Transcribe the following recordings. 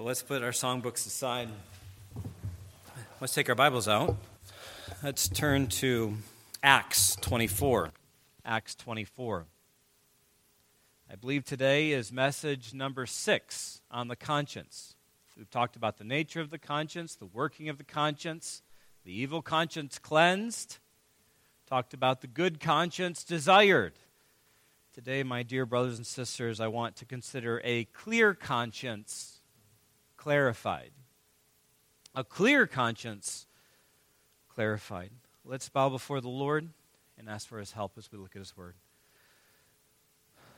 Well, let's put our songbooks aside. Let's take our Bibles out. Let's turn to Acts 24. Acts 24. I believe today is message number six on the conscience. We've talked about the nature of the conscience, the working of the conscience, the evil conscience cleansed, talked about the good conscience desired. Today, my dear brothers and sisters, I want to consider a clear conscience clarified. A clear conscience clarified. Let's bow before the Lord and ask for his help as we look at his word.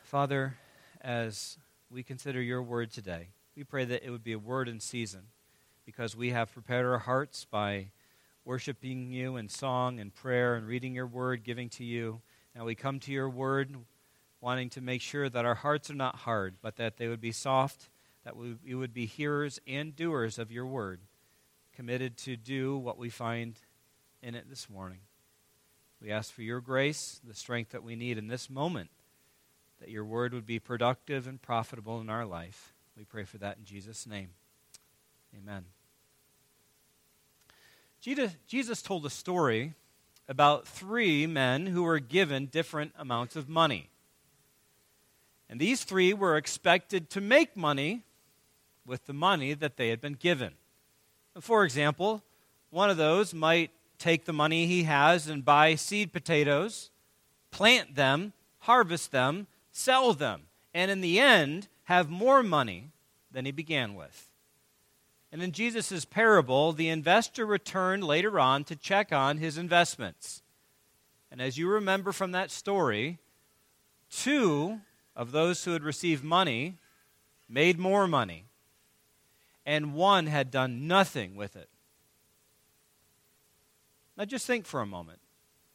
Father, as we consider your word today, we pray that it would be a word in season because we have prepared our hearts by worshiping you in song and prayer and reading your word, giving to you. Now we come to your word wanting to make sure that our hearts are not hard, but that they would be soft that we, would be hearers and doers of your word, committed to do what we find in it this morning. We ask for your grace, the strength that we need in this moment, that your word would be productive and profitable in our life. We pray for that in Jesus' name. Amen. Jesus told a story about three men who were given different amounts of money. And these three were expected to make money with the money that they had been given. For example, one of those might take the money he has and buy seed potatoes, plant them, harvest them, sell them, and in the end have more money than he began with. And in Jesus' parable, the investor returned later on to check on his investments. And as you remember from that story, two of those who had received money made more money and one had done nothing with it. Now just think for a moment.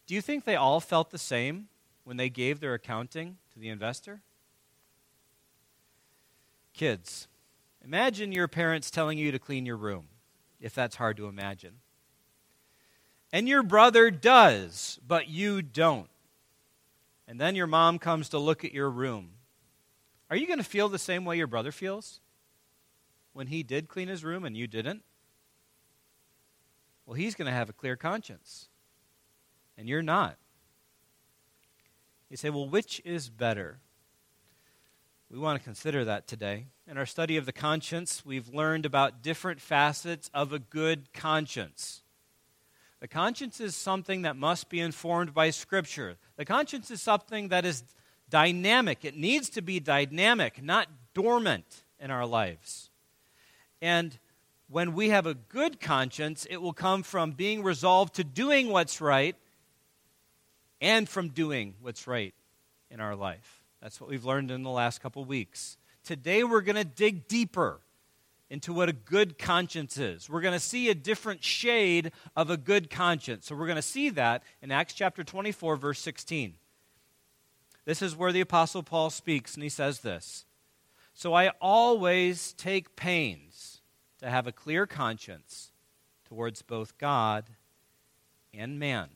Do you think they all felt the same when they gave their accounting to the investor? Kids, imagine your parents telling you to clean your room, if that's hard to imagine. And your brother does, but you don't. And then your mom comes to look at your room. Are you going to feel the same way your brother feels? When he did clean his room and you didn't? Well, he's going to have a clear conscience, and you're not. You say, well, which is better? We want to consider that today. In our study of the conscience, we've learned about different facets of a good conscience. The conscience is something that must be informed by Scripture. The conscience is something that is dynamic. It needs to be dynamic, not dormant in our lives. And when we have a good conscience, it will come from being resolved to doing what's right and from doing what's right in our life. That's what we've learned in the last couple weeks. Today, we're going to dig deeper into what a good conscience is. We're going to see a different shade of a good conscience. So, we're going to see that in Acts chapter 24, verse 16. This is where the Apostle Paul speaks, and he says this So I always take pains to have a clear conscience towards both God and man.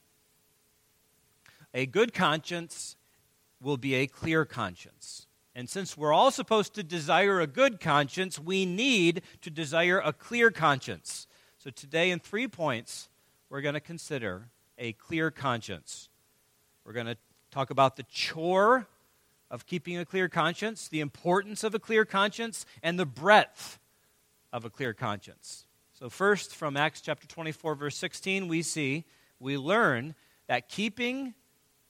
A good conscience will be a clear conscience. And since we're all supposed to desire a good conscience, we need to desire a clear conscience. So today, in three points, we're going to consider a clear conscience. We're going to talk about the chore of keeping a clear conscience, the importance of a clear conscience, and the breadth of a clear conscience. So, first, from Acts chapter 24, verse 16, we see, we learn that keeping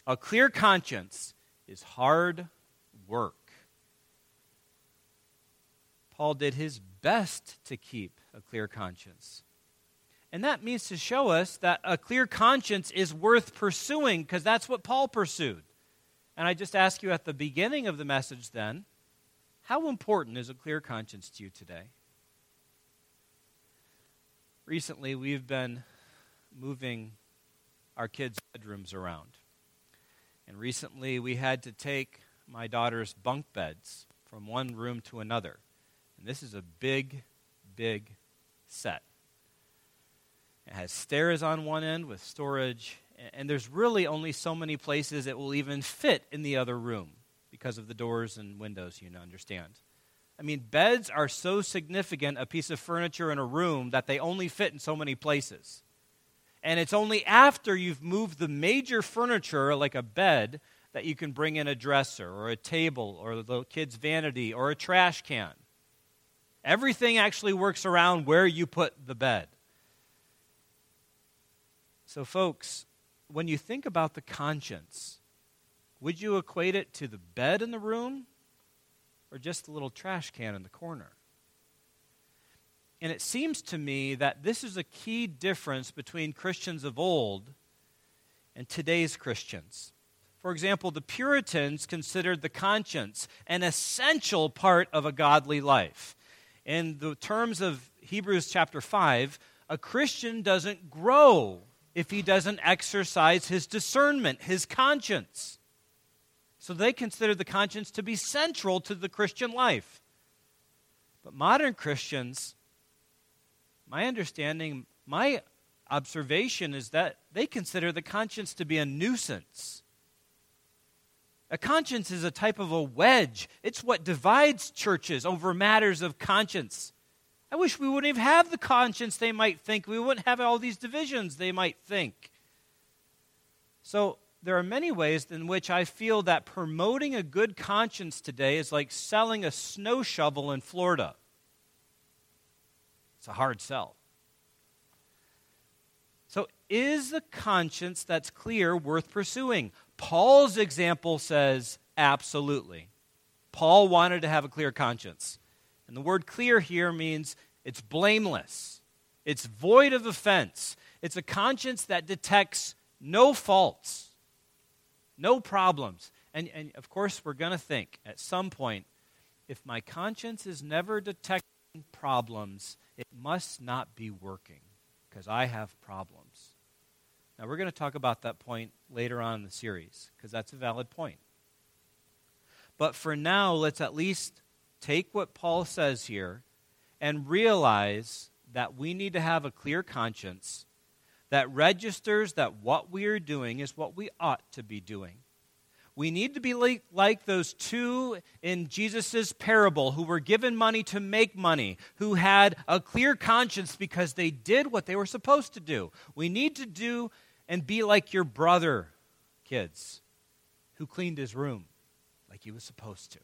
a clear conscience is hard work. Paul did his best to keep a clear conscience. And that means to show us that a clear conscience is worth pursuing because that's what Paul pursued. And I just ask you at the beginning of the message then, how important is a clear conscience to you today? recently we've been moving our kids' bedrooms around. And recently we had to take my daughter's bunk beds from one room to another. And this is a big, big set. It has stairs on one end with storage, and there's really only so many places it will even fit in the other room because of the doors and windows, you understand. I mean, beds are so significant a piece of furniture in a room that they only fit in so many places. And it's only after you've moved the major furniture, like a bed, that you can bring in a dresser or a table or the kid's vanity or a trash can. Everything actually works around where you put the bed. So, folks, when you think about the conscience, would you equate it to the bed in the room or just a little trash can in the corner? And it seems to me that this is a key difference between Christians of old and today's Christians. For example, the Puritans considered the conscience an essential part of a godly life. In the terms of Hebrews chapter 5, a Christian doesn't grow if he doesn't exercise his discernment, his conscience. So they consider the conscience to be central to the Christian life. But modern Christians my understanding, my observation is that they consider the conscience to be a nuisance. A conscience is a type of a wedge. It's what divides churches over matters of conscience. I wish we wouldn't even have the conscience they might think. We wouldn't have all these divisions they might think. So, there are many ways in which I feel that promoting a good conscience today is like selling a snow shovel in Florida. It's a hard sell. So, is the conscience that's clear worth pursuing? Paul's example says absolutely. Paul wanted to have a clear conscience. And the word clear here means it's blameless, it's void of offense, it's a conscience that detects no faults, no problems. And, and of course, we're going to think at some point if my conscience is never detecting problems, it must not be working because I have problems. Now, we're going to talk about that point later on in the series because that's a valid point. But for now, let's at least take what Paul says here and realize that we need to have a clear conscience that registers that what we are doing is what we ought to be doing. We need to be like, like those two in Jesus' parable who were given money to make money, who had a clear conscience because they did what they were supposed to do. We need to do and be like your brother, kids, who cleaned his room like he was supposed to.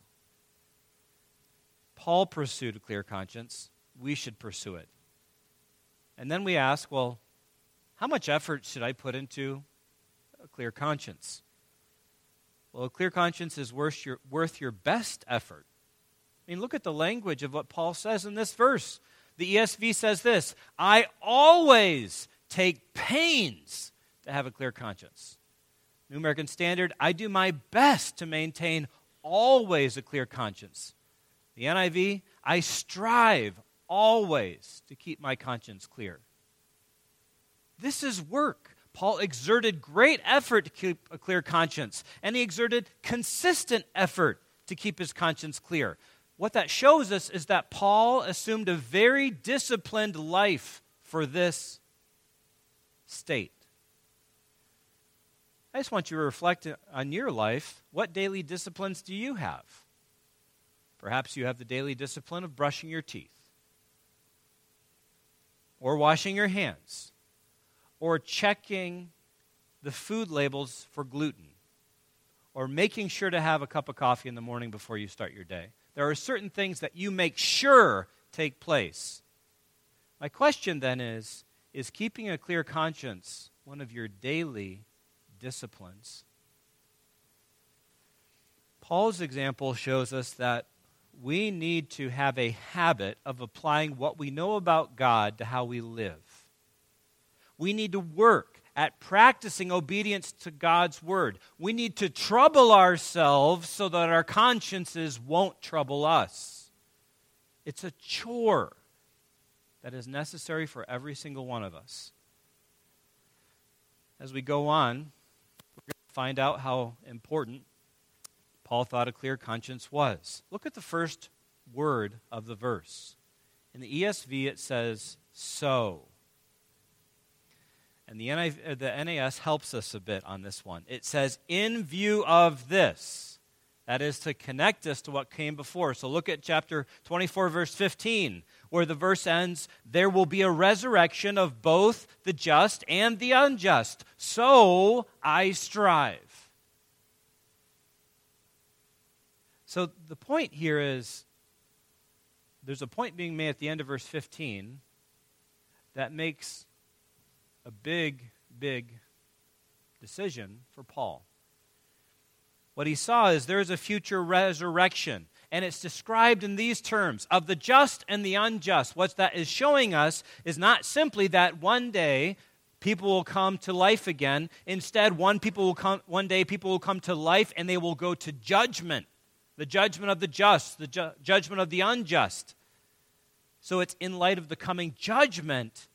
Paul pursued a clear conscience. We should pursue it. And then we ask, well, how much effort should I put into a clear conscience? Well, a clear conscience is worth your, worth your best effort. I mean, look at the language of what Paul says in this verse. The ESV says this I always take pains to have a clear conscience. New American Standard, I do my best to maintain always a clear conscience. The NIV, I strive always to keep my conscience clear. This is work. Paul exerted great effort to keep a clear conscience, and he exerted consistent effort to keep his conscience clear. What that shows us is that Paul assumed a very disciplined life for this state. I just want you to reflect on your life. What daily disciplines do you have? Perhaps you have the daily discipline of brushing your teeth, or washing your hands, or checking the food labels for gluten or making sure to have a cup of coffee in the morning before you start your day. There are certain things that you make sure take place. My question then is is keeping a clear conscience one of your daily disciplines? Paul's example shows us that we need to have a habit of applying what we know about God to how we live. We need to work at practicing obedience to God's word. We need to trouble ourselves so that our consciences won't trouble us. It's a chore that is necessary for every single one of us. As we go on, we're going to find out how important Paul thought a clear conscience was. Look at the first word of the verse. In the ESV, it says, so. And the, NIV, uh, the NAS helps us a bit on this one. It says, in view of this. That is to connect us to what came before. So look at chapter 24, verse 15, where the verse ends There will be a resurrection of both the just and the unjust. So I strive. So the point here is there's a point being made at the end of verse 15 that makes a big, big decision for Paul. What he saw is there is a future resurrection. And it's described in these terms of the just and the unjust. What that is showing us is not simply that one day people will come to life again. Instead, one, people will come, one day people will come to life and they will go to judgment the judgment of the just, the ju- judgment of the unjust. So it's in light of the coming judgment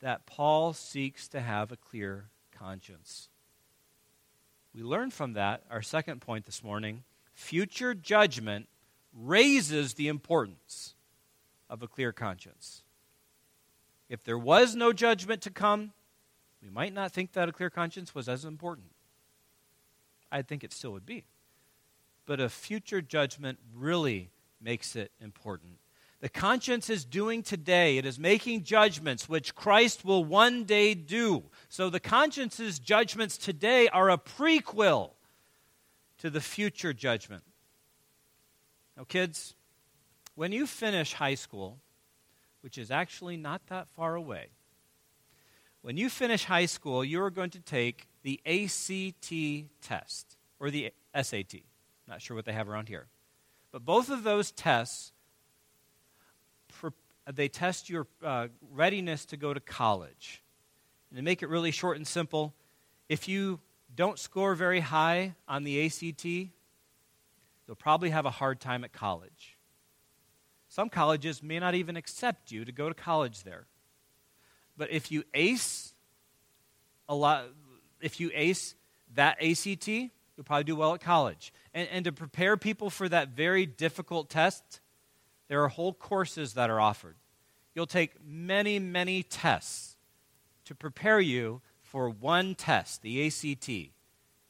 that Paul seeks to have a clear conscience. We learn from that, our second point this morning future judgment raises the importance of a clear conscience. If there was no judgment to come, we might not think that a clear conscience was as important. I think it still would be. But a future judgment really makes it important. The conscience is doing today, it is making judgments which Christ will one day do. So the conscience's judgments today are a prequel to the future judgment. Now, kids, when you finish high school, which is actually not that far away, when you finish high school, you are going to take the ACT test or the SAT. Not sure what they have around here. But both of those tests they test your uh, readiness to go to college. And to make it really short and simple, if you don't score very high on the ACT, you'll probably have a hard time at college. Some colleges may not even accept you to go to college there. But if you ace a lot, if you ace that ACT, you'll probably do well at college. And, and to prepare people for that very difficult test, there are whole courses that are offered. You'll take many, many tests to prepare you for one test, the ACT,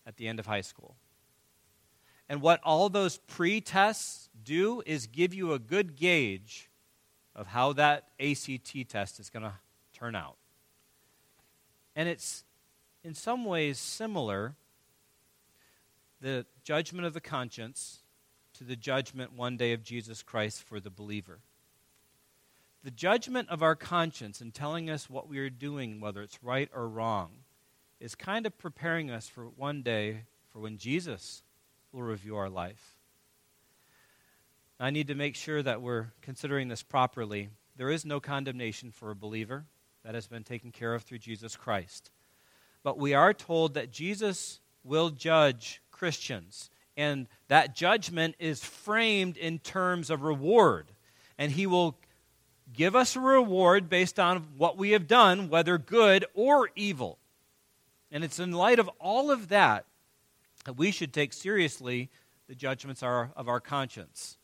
at the end of high school. And what all those pre tests do is give you a good gauge of how that ACT test is going to turn out. And it's in some ways similar the judgment of the conscience to the judgment one day of Jesus Christ for the believer. The judgment of our conscience in telling us what we are doing, whether it's right or wrong, is kind of preparing us for one day for when Jesus will review our life. I need to make sure that we're considering this properly. There is no condemnation for a believer. That has been taken care of through Jesus Christ. But we are told that Jesus will judge Christians and that judgment is framed in terms of reward. And he will give us a reward based on what we have done, whether good or evil. And it's in light of all of that that we should take seriously the judgments of our conscience.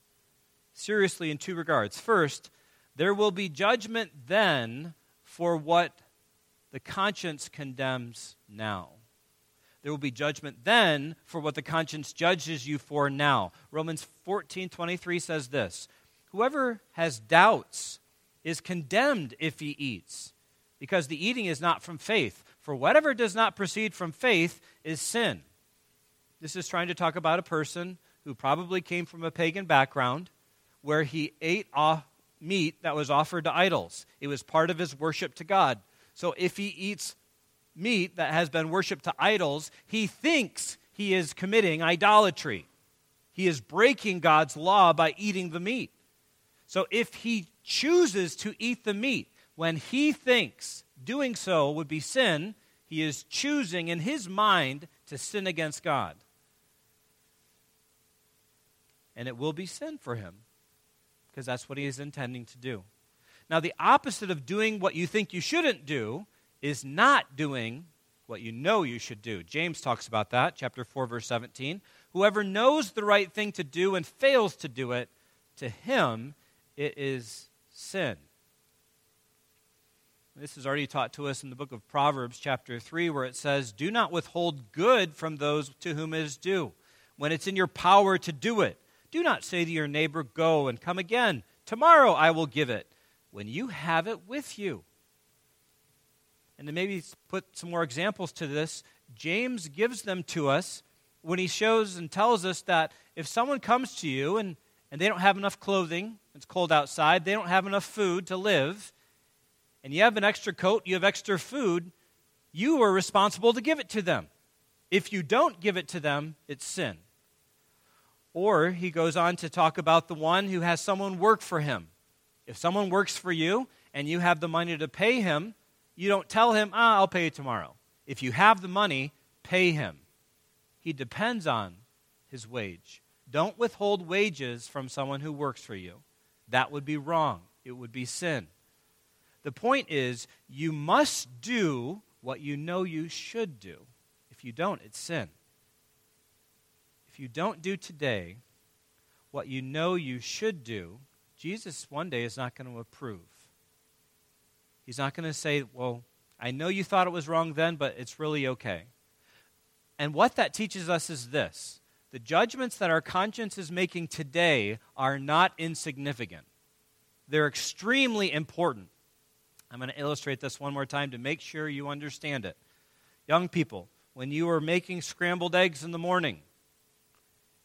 Seriously, in two regards. First, there will be judgment then for what the conscience condemns now. There will be judgment then for what the conscience judges you for now. Romans 14 23 says this Whoever has doubts is condemned if he eats, because the eating is not from faith. For whatever does not proceed from faith is sin. This is trying to talk about a person who probably came from a pagan background where he ate off meat that was offered to idols. It was part of his worship to God. So if he eats meat that has been worshiped to idols, he thinks he is committing idolatry. He is breaking God's law by eating the meat. So if he chooses to eat the meat when he thinks doing so would be sin, he is choosing in his mind to sin against God. And it will be sin for him because that's what he is intending to do. Now, the opposite of doing what you think you shouldn't do is not doing what you know you should do. James talks about that, chapter 4, verse 17. Whoever knows the right thing to do and fails to do it, to him it is sin. This is already taught to us in the book of Proverbs, chapter 3, where it says, Do not withhold good from those to whom it is due. when it's in your power to do it. Do not say to your neighbor, Go and come again. Tomorrow I will give it, when you have it with you. And to maybe put some more examples to this, James gives them to us when he shows and tells us that if someone comes to you and, and they don't have enough clothing, it's cold outside, they don't have enough food to live, and you have an extra coat, you have extra food, you are responsible to give it to them. If you don't give it to them, it's sin. Or he goes on to talk about the one who has someone work for him. If someone works for you and you have the money to pay him, you don't tell him, ah, I'll pay you tomorrow. If you have the money, pay him. He depends on his wage. Don't withhold wages from someone who works for you. That would be wrong. It would be sin. The point is, you must do what you know you should do. If you don't, it's sin. If you don't do today what you know you should do, Jesus one day is not going to approve. He's not going to say, Well, I know you thought it was wrong then, but it's really okay. And what that teaches us is this the judgments that our conscience is making today are not insignificant, they're extremely important. I'm going to illustrate this one more time to make sure you understand it. Young people, when you are making scrambled eggs in the morning,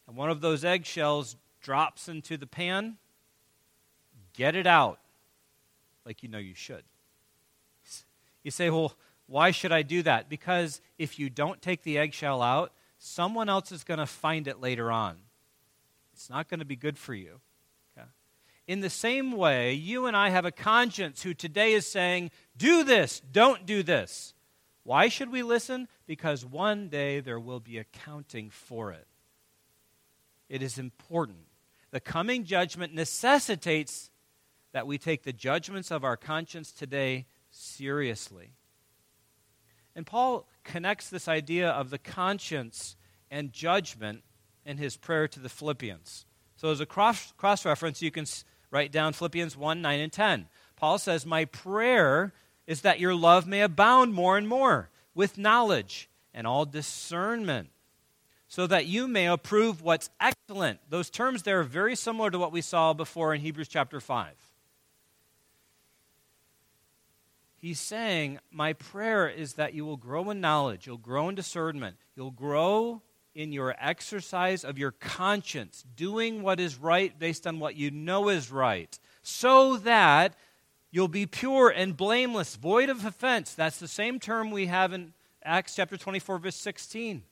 and one of those eggshells drops into the pan, get it out like you know you should. You say, well, why should I do that? Because if you don't take the eggshell out, someone else is going to find it later on. It's not going to be good for you. Okay? In the same way, you and I have a conscience who today is saying, do this, don't do this. Why should we listen? Because one day there will be accounting for it. It is important. The coming judgment necessitates that we take the judgments of our conscience today seriously. And Paul connects this idea of the conscience and judgment in his prayer to the Philippians. So, as a cross, cross reference, you can write down Philippians 1 9 and 10. Paul says, My prayer is that your love may abound more and more with knowledge and all discernment, so that you may approve what's excellent. Those terms there are very similar to what we saw before in Hebrews chapter 5. He's saying, My prayer is that you will grow in knowledge, you'll grow in discernment, you'll grow in your exercise of your conscience, doing what is right based on what you know is right, so that you'll be pure and blameless, void of offense. That's the same term we have in Acts chapter 24, verse 16.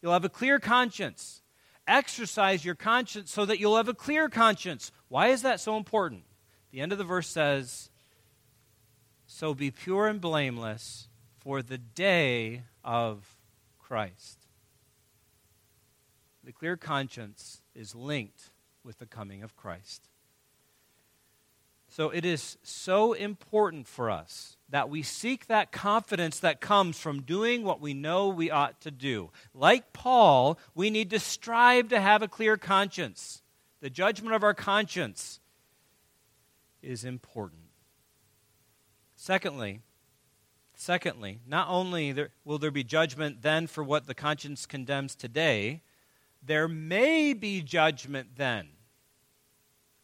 You'll have a clear conscience. Exercise your conscience so that you'll have a clear conscience. Why is that so important? The end of the verse says, so be pure and blameless for the day of Christ. The clear conscience is linked with the coming of Christ. So it is so important for us that we seek that confidence that comes from doing what we know we ought to do. Like Paul, we need to strive to have a clear conscience. The judgment of our conscience is important. Secondly, secondly, not only will there be judgment then for what the conscience condemns today, there may be judgment then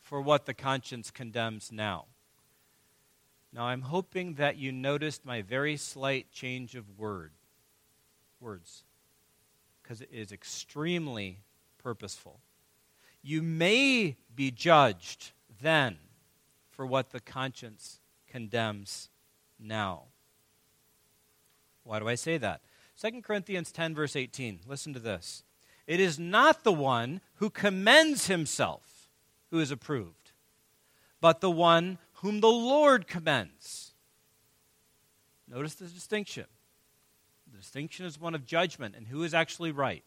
for what the conscience condemns now. Now, I'm hoping that you noticed my very slight change of word, words, because it is extremely purposeful. You may be judged then for what the conscience condemns now. Why do I say that? 2 Corinthians 10, verse 18. Listen to this. It is not the one who commends himself who is approved, but the one whom the Lord commends. Notice the distinction. The distinction is one of judgment and who is actually right.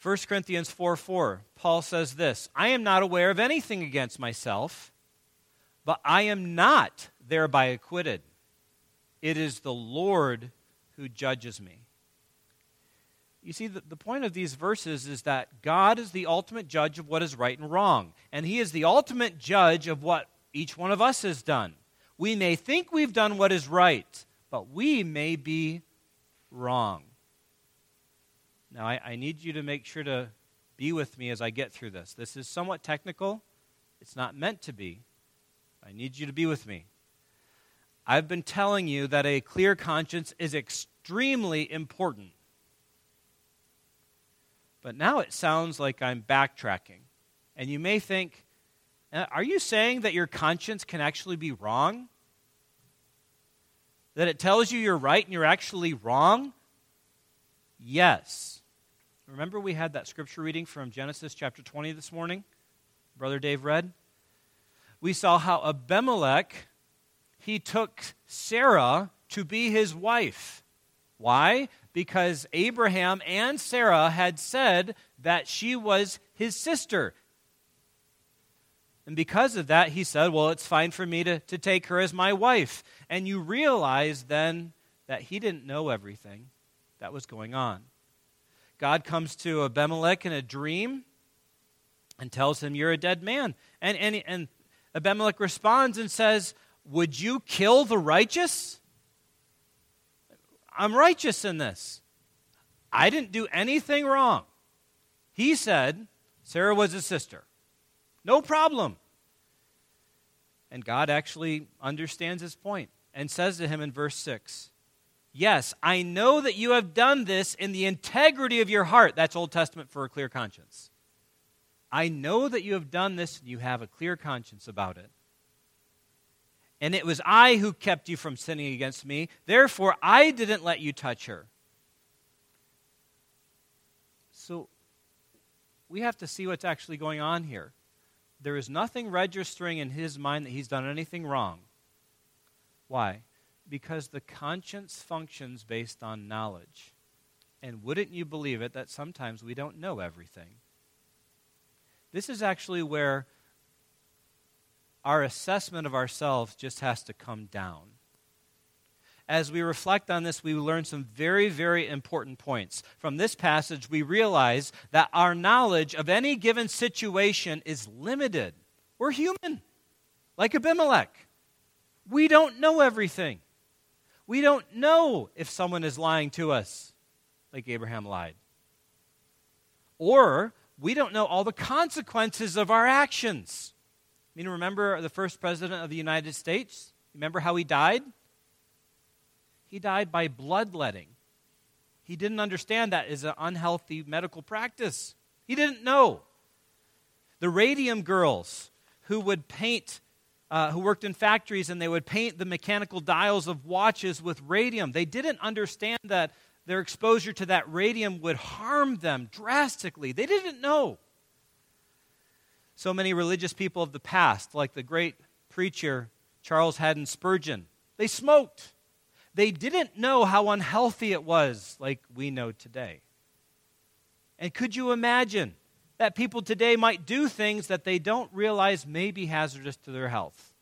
1 Corinthians 4 4, Paul says this I am not aware of anything against myself but I am not thereby acquitted. It is the Lord who judges me. You see, the, the point of these verses is that God is the ultimate judge of what is right and wrong, and He is the ultimate judge of what each one of us has done. We may think we've done what is right, but we may be wrong. Now, I, I need you to make sure to be with me as I get through this. This is somewhat technical, it's not meant to be. I need you to be with me. I've been telling you that a clear conscience is extremely important. But now it sounds like I'm backtracking. And you may think, uh, are you saying that your conscience can actually be wrong? That it tells you you're right and you're actually wrong? Yes. Remember, we had that scripture reading from Genesis chapter 20 this morning? Brother Dave read? We saw how Abimelech, he took Sarah to be his wife. Why? Because Abraham and Sarah had said that she was his sister. And because of that, he said, Well, it's fine for me to, to take her as my wife. And you realize then that he didn't know everything that was going on. God comes to Abimelech in a dream and tells him, You're a dead man. And, and, and Abimelech responds and says, Would you kill the righteous? I'm righteous in this. I didn't do anything wrong. He said Sarah was his sister. No problem. And God actually understands his point and says to him in verse 6 Yes, I know that you have done this in the integrity of your heart. That's Old Testament for a clear conscience. I know that you have done this and you have a clear conscience about it. And it was I who kept you from sinning against me. Therefore, I didn't let you touch her. So, we have to see what's actually going on here. There is nothing registering in his mind that he's done anything wrong. Why? Because the conscience functions based on knowledge. And wouldn't you believe it that sometimes we don't know everything? This is actually where our assessment of ourselves just has to come down. As we reflect on this, we learn some very, very important points. From this passage, we realize that our knowledge of any given situation is limited. We're human, like Abimelech. We don't know everything. We don't know if someone is lying to us, like Abraham lied. Or we don't know all the consequences of our actions. I mean, remember the first president of the United States? Remember how he died? He died by bloodletting. He didn't understand that is an unhealthy medical practice. He didn't know. The radium girls who would paint uh, who worked in factories and they would paint the mechanical dials of watches with radium. They didn't understand that their exposure to that radium would harm them drastically. They didn't know. So many religious people of the past, like the great preacher Charles Haddon Spurgeon, they smoked. They didn't know how unhealthy it was, like we know today. And could you imagine that people today might do things that they don't realize may be hazardous to their health.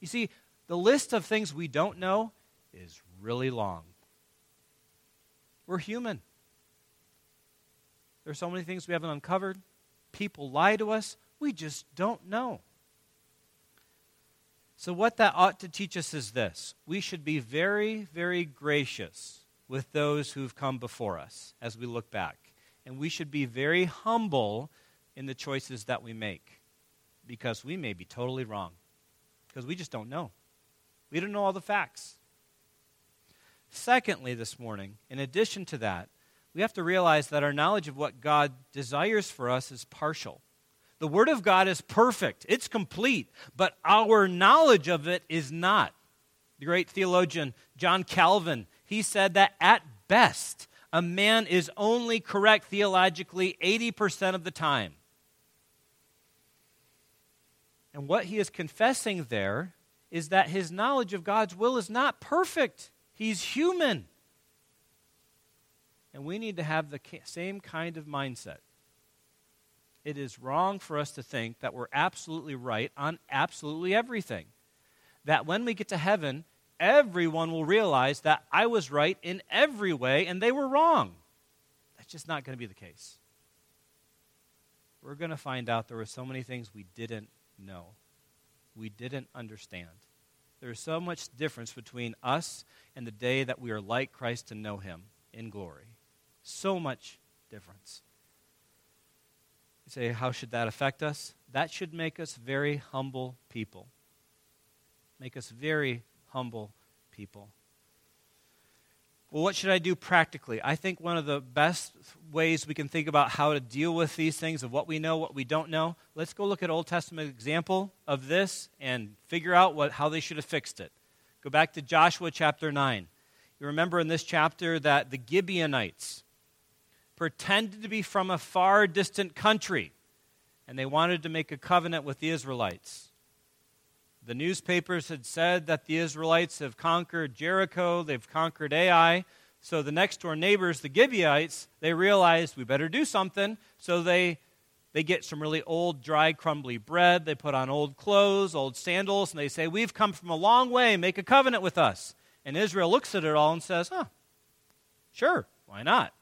You see, the list of things we don't know is really long. We're human. There's so many things we haven't uncovered. People lie to us. We just don't know. So, what that ought to teach us is this we should be very, very gracious with those who've come before us as we look back. And we should be very humble in the choices that we make because we may be totally wrong because we just don't know. We don't know all the facts. Secondly, this morning, in addition to that, we have to realize that our knowledge of what God desires for us is partial. The Word of God is perfect, it's complete, but our knowledge of it is not. The great theologian John Calvin, he said that at best, a man is only correct theologically 80% of the time. And what he is confessing there is that his knowledge of God's will is not perfect. He's human. And we need to have the same kind of mindset. It is wrong for us to think that we're absolutely right on absolutely everything. That when we get to heaven, everyone will realize that I was right in every way and they were wrong. That's just not going to be the case. We're going to find out there were so many things we didn't know. We didn't understand. There is so much difference between us and the day that we are like Christ to know him in glory. So much difference. You say, how should that affect us? That should make us very humble people. Make us very humble people. Well, what should I do practically? I think one of the best ways we can think about how to deal with these things of what we know, what we don't know, let's go look at Old Testament example of this and figure out what, how they should have fixed it. Go back to Joshua chapter 9. You remember in this chapter that the Gibeonites pretended to be from a far distant country and they wanted to make a covenant with the Israelites. The newspapers had said that the Israelites have conquered Jericho, they've conquered Ai. So the next door neighbors, the Gibeonites, they realized we better do something. So they, they get some really old, dry, crumbly bread. They put on old clothes, old sandals, and they say, We've come from a long way, make a covenant with us. And Israel looks at it all and says, Huh, sure, why not?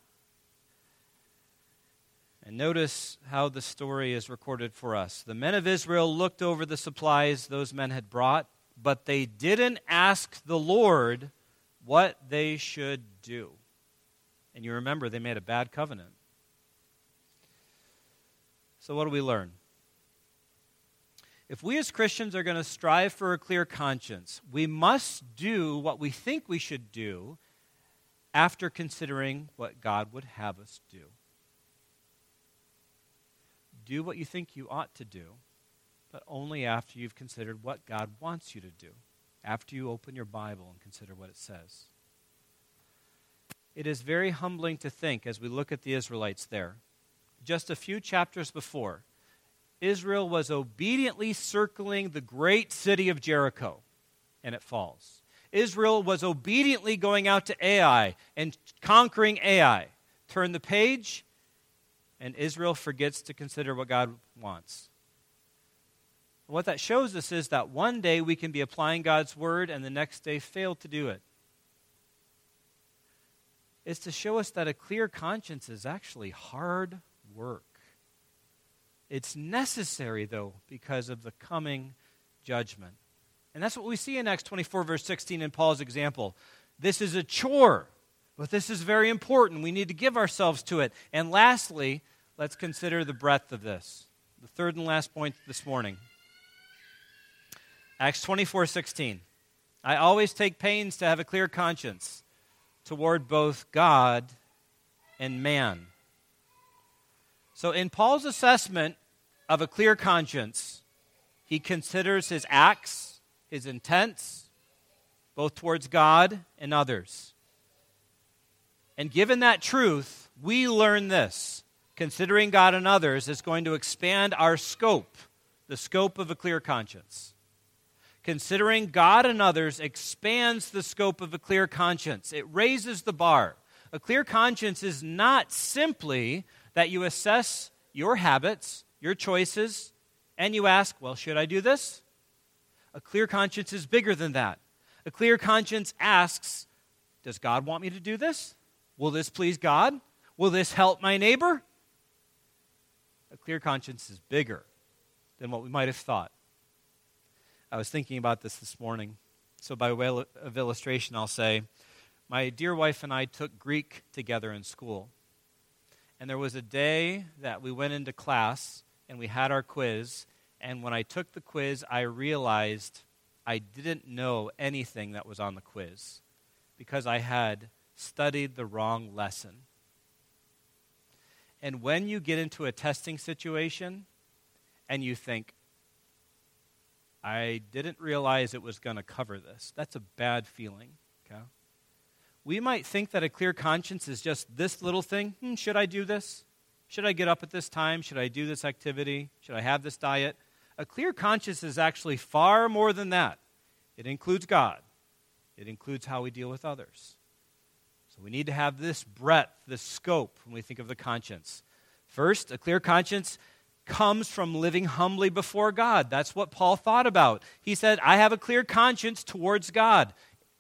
And notice how the story is recorded for us. The men of Israel looked over the supplies those men had brought, but they didn't ask the Lord what they should do. And you remember they made a bad covenant. So, what do we learn? If we as Christians are going to strive for a clear conscience, we must do what we think we should do after considering what God would have us do do what you think you ought to do, but only after you've considered what God wants you to do, after you open your Bible and consider what it says. It is very humbling to think as we look at the Israelites there. Just a few chapters before, Israel was obediently circling the great city of Jericho, and it falls. Israel was obediently going out to Ai and conquering Ai. Turn the page, and Israel forgets to consider what God wants. What that shows us is that one day we can be applying God's word and the next day fail to do it. It's to show us that a clear conscience is actually hard work. It's necessary, though, because of the coming judgment. And that's what we see in Acts 24, verse 16, in Paul's example. This is a chore, but this is very important. We need to give ourselves to it. And lastly, let's consider the breadth of this. The third and last point this morning. Acts 24 16. I always take pains to have a clear conscience toward both God and man. So, in Paul's assessment of a clear conscience, he considers his acts, his intents, both towards God and others. And given that truth, we learn this considering God and others is going to expand our scope, the scope of a clear conscience. Considering God and others expands the scope of a clear conscience, it raises the bar. A clear conscience is not simply that you assess your habits, your choices, and you ask, well, should I do this? A clear conscience is bigger than that. A clear conscience asks, does God want me to do this? Will this please God? Will this help my neighbor? a clear conscience is bigger than what we might have thought. I was thinking about this this morning. So, by way of illustration, I'll say, my dear wife and I took Greek together in school. And there was a day that we went into class and we had our quiz. And when I took the quiz, I realized I didn't know anything that was on the quiz because I had studied the wrong lesson. And when you get into a testing situation and you think, I didn't realize it was going to cover this, that's a bad feeling. Okay? We might think that a clear conscience is just this little thing. Hmm, should I do this? Should I get up at this time? Should I do this activity? Should I have this diet? A clear conscience is actually far more than that. It includes God, it includes how we deal with others we need to have this breadth, this scope when we think of the conscience. First, a clear conscience comes from living humbly before God. That's what Paul thought about. He said, I have a clear conscience towards God.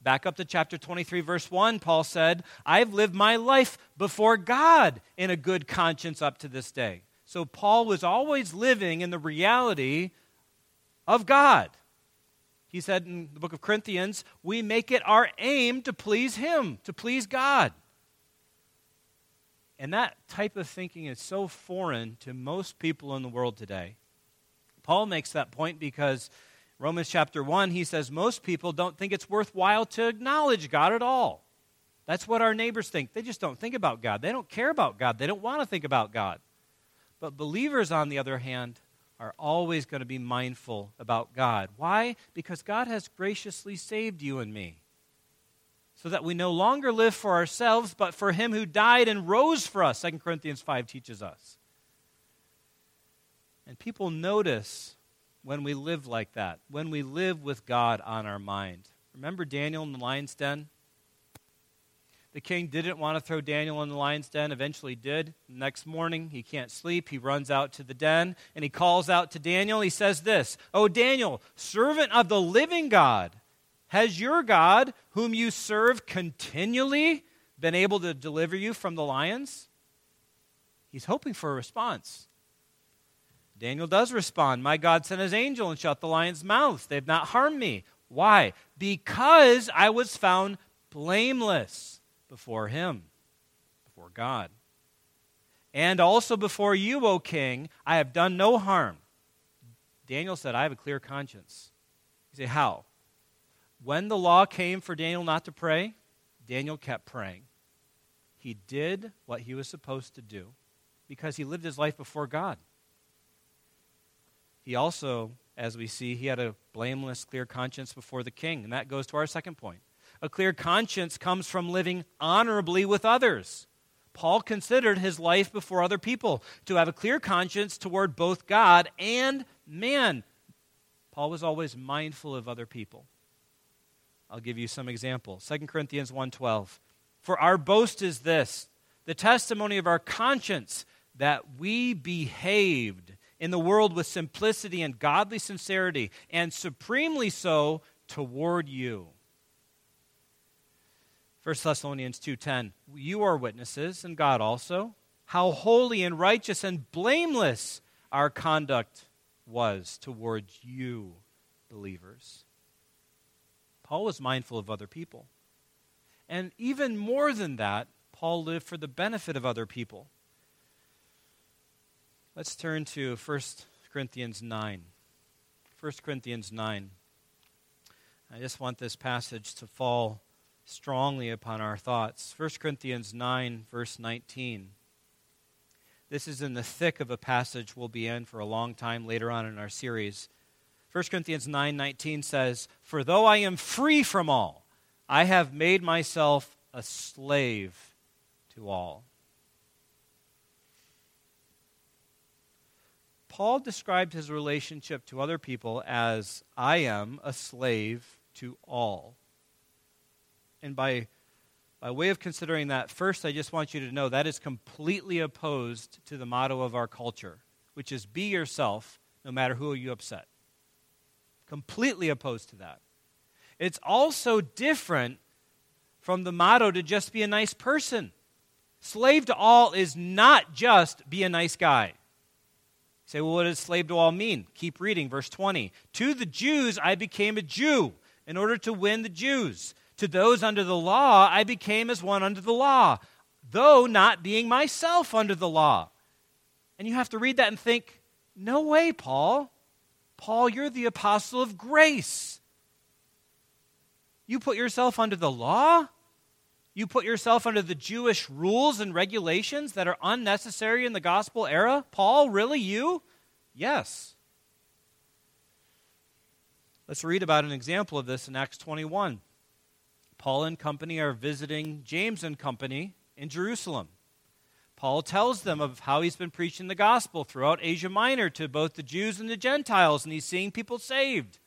Back up to chapter 23, verse 1, Paul said, I've lived my life before God in a good conscience up to this day. So Paul was always living in the reality of God. He said in the book of Corinthians, we make it our aim to please Him, to please God. And that type of thinking is so foreign to most people in the world today. Paul makes that point because Romans chapter 1, he says most people don't think it's worthwhile to acknowledge God at all. That's what our neighbors think. They just don't think about God. They don't care about God. They don't want to think about God. But believers, on the other hand, are always going to be mindful about God. Why? Because God has graciously saved you and me. So that we no longer live for ourselves, but for him who died and rose for us, 2 Corinthians 5 teaches us. And people notice when we live like that, when we live with God on our mind. Remember Daniel in the lion's den? The king didn't want to throw Daniel in the lion's den, eventually did. next morning, he can't sleep. He runs out to the den and he calls out to Daniel. He says this Oh, Daniel, servant of the living God, has your God, whom you serve continually, been able to deliver you from the lions? He's hoping for a response. Daniel does respond My God sent his angel and shut the lions' mouths. They've not harmed me. Why? Because I was found blameless before him, before God. And also before you, O king, I have done no harm. Daniel said, I have a clear conscience. You say, How? When the law came for Daniel not to pray, Daniel kept praying. He did what he was supposed to do because he lived his life before God. He also, as we see, he had a blameless, clear conscience before the king. And that goes to our second point. A clear conscience comes from living honorably with others. Paul considered his life before other people to have a clear conscience toward both God and man. Paul was always mindful of other people. I'll give you some examples. 2 Corinthians 1:12. For our boast is this, the testimony of our conscience that we behaved in the world with simplicity and godly sincerity, and supremely so toward you. 1 Thessalonians 2:10 You are witnesses and God also how holy and righteous and blameless our conduct was towards you believers. Paul was mindful of other people. And even more than that, Paul lived for the benefit of other people. Let's turn to 1 Corinthians 9. 1 Corinthians 9. I just want this passage to fall strongly upon our thoughts. 1 Corinthians 9, verse 19. This is in the thick of a passage we'll be in for a long time later on in our series. 1 Corinthians 9:19 says, "For though I am free from all, I have made myself a slave to all." Paul described his relationship to other people as I am a slave to all. And by, by way of considering that, first, I just want you to know that is completely opposed to the motto of our culture, which is be yourself no matter who you upset. Completely opposed to that. It's also different from the motto to just be a nice person. Slave to all is not just be a nice guy. You say, well, what does slave to all mean? Keep reading, verse 20. To the Jews I became a Jew in order to win the Jews. To those under the law, I became as one under the law, though not being myself under the law. And you have to read that and think, no way, Paul. Paul, you're the apostle of grace. You put yourself under the law? You put yourself under the Jewish rules and regulations that are unnecessary in the gospel era? Paul, really? You? Yes. Let's read about an example of this in Acts 21. Paul and company are visiting James and company in Jerusalem. Paul tells them of how he's been preaching the gospel throughout Asia Minor to both the Jews and the Gentiles, and he's seeing people saved.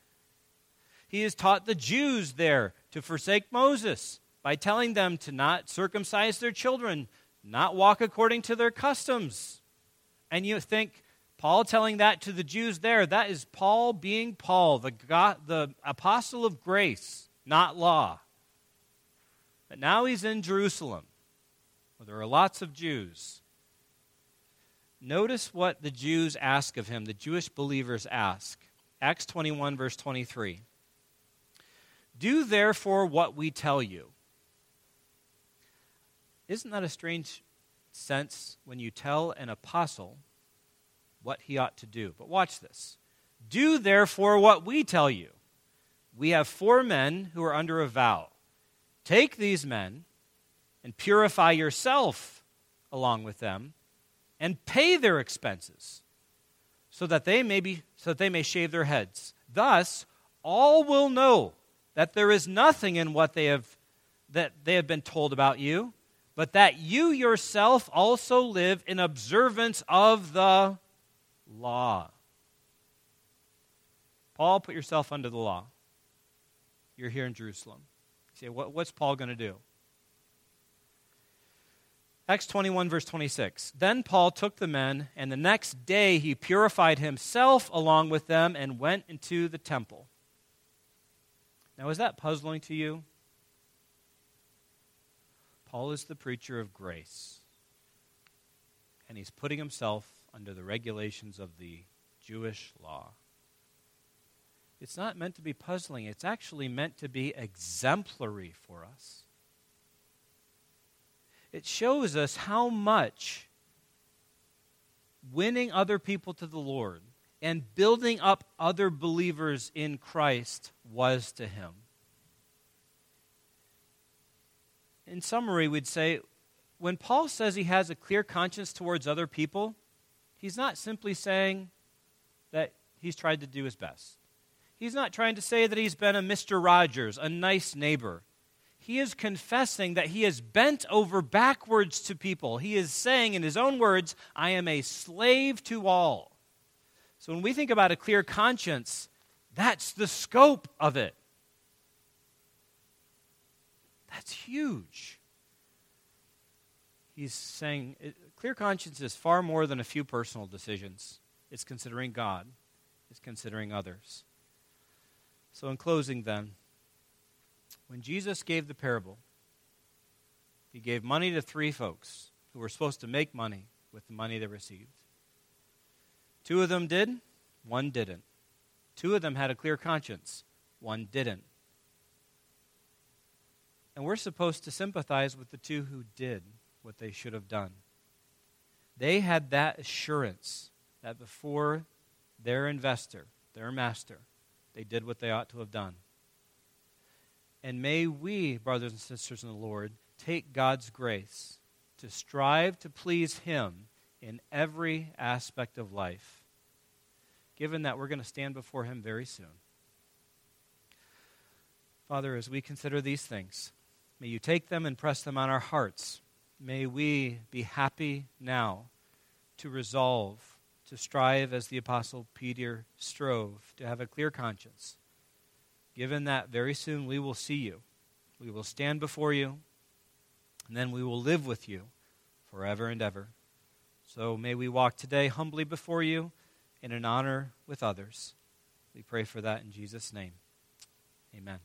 He has taught the Jews there to forsake Moses by telling them to not circumcise their children, not walk according to their customs. And you think, Paul telling that to the Jews there, that is Paul being Paul, the, God, the apostle of grace, not law. But now he's in Jerusalem, where there are lots of Jews. Notice what the Jews ask of him, the Jewish believers ask. Acts 21, verse 23. Do therefore what we tell you. Isn't that a strange sense when you tell an apostle what he ought to do. But watch this. Do therefore what we tell you. We have four men who are under a vow. Take these men and purify yourself along with them and pay their expenses so that they may be so that they may shave their heads. Thus all will know that there is nothing in what they have that they have been told about you, but that you yourself also live in observance of the law. Paul, put yourself under the law. You're here in Jerusalem. You say, what, what's Paul going to do? Acts 21, verse 26. Then Paul took the men, and the next day he purified himself along with them and went into the temple. Now, is that puzzling to you? Paul is the preacher of grace, and he's putting himself under the regulations of the Jewish law. It's not meant to be puzzling, it's actually meant to be exemplary for us. It shows us how much winning other people to the Lord and building up other believers in Christ was to him. In summary, we'd say when Paul says he has a clear conscience towards other people, he's not simply saying that he's tried to do his best. He's not trying to say that he's been a Mr. Rogers, a nice neighbor. He is confessing that he has bent over backwards to people. He is saying, in his own words, I am a slave to all. So when we think about a clear conscience, that's the scope of it. That's huge. He's saying clear conscience is far more than a few personal decisions. It's considering God, it's considering others. So, in closing, then, when Jesus gave the parable, he gave money to three folks who were supposed to make money with the money they received. Two of them did, one didn't. Two of them had a clear conscience, one didn't. And we're supposed to sympathize with the two who did what they should have done. They had that assurance that before their investor, their master, they did what they ought to have done. And may we, brothers and sisters in the Lord, take God's grace to strive to please Him in every aspect of life given that we're going to stand before Him very soon. Father, as we consider these things, may you take them and press them on our hearts. May we be happy now to resolve, to strive as the Apostle Peter strove, to have a clear conscience. Given that very soon we will see you, we will stand before you, and then we will live with you forever and ever. So may we walk today humbly before you and in honor with others. We pray for that in Jesus' name. Amen.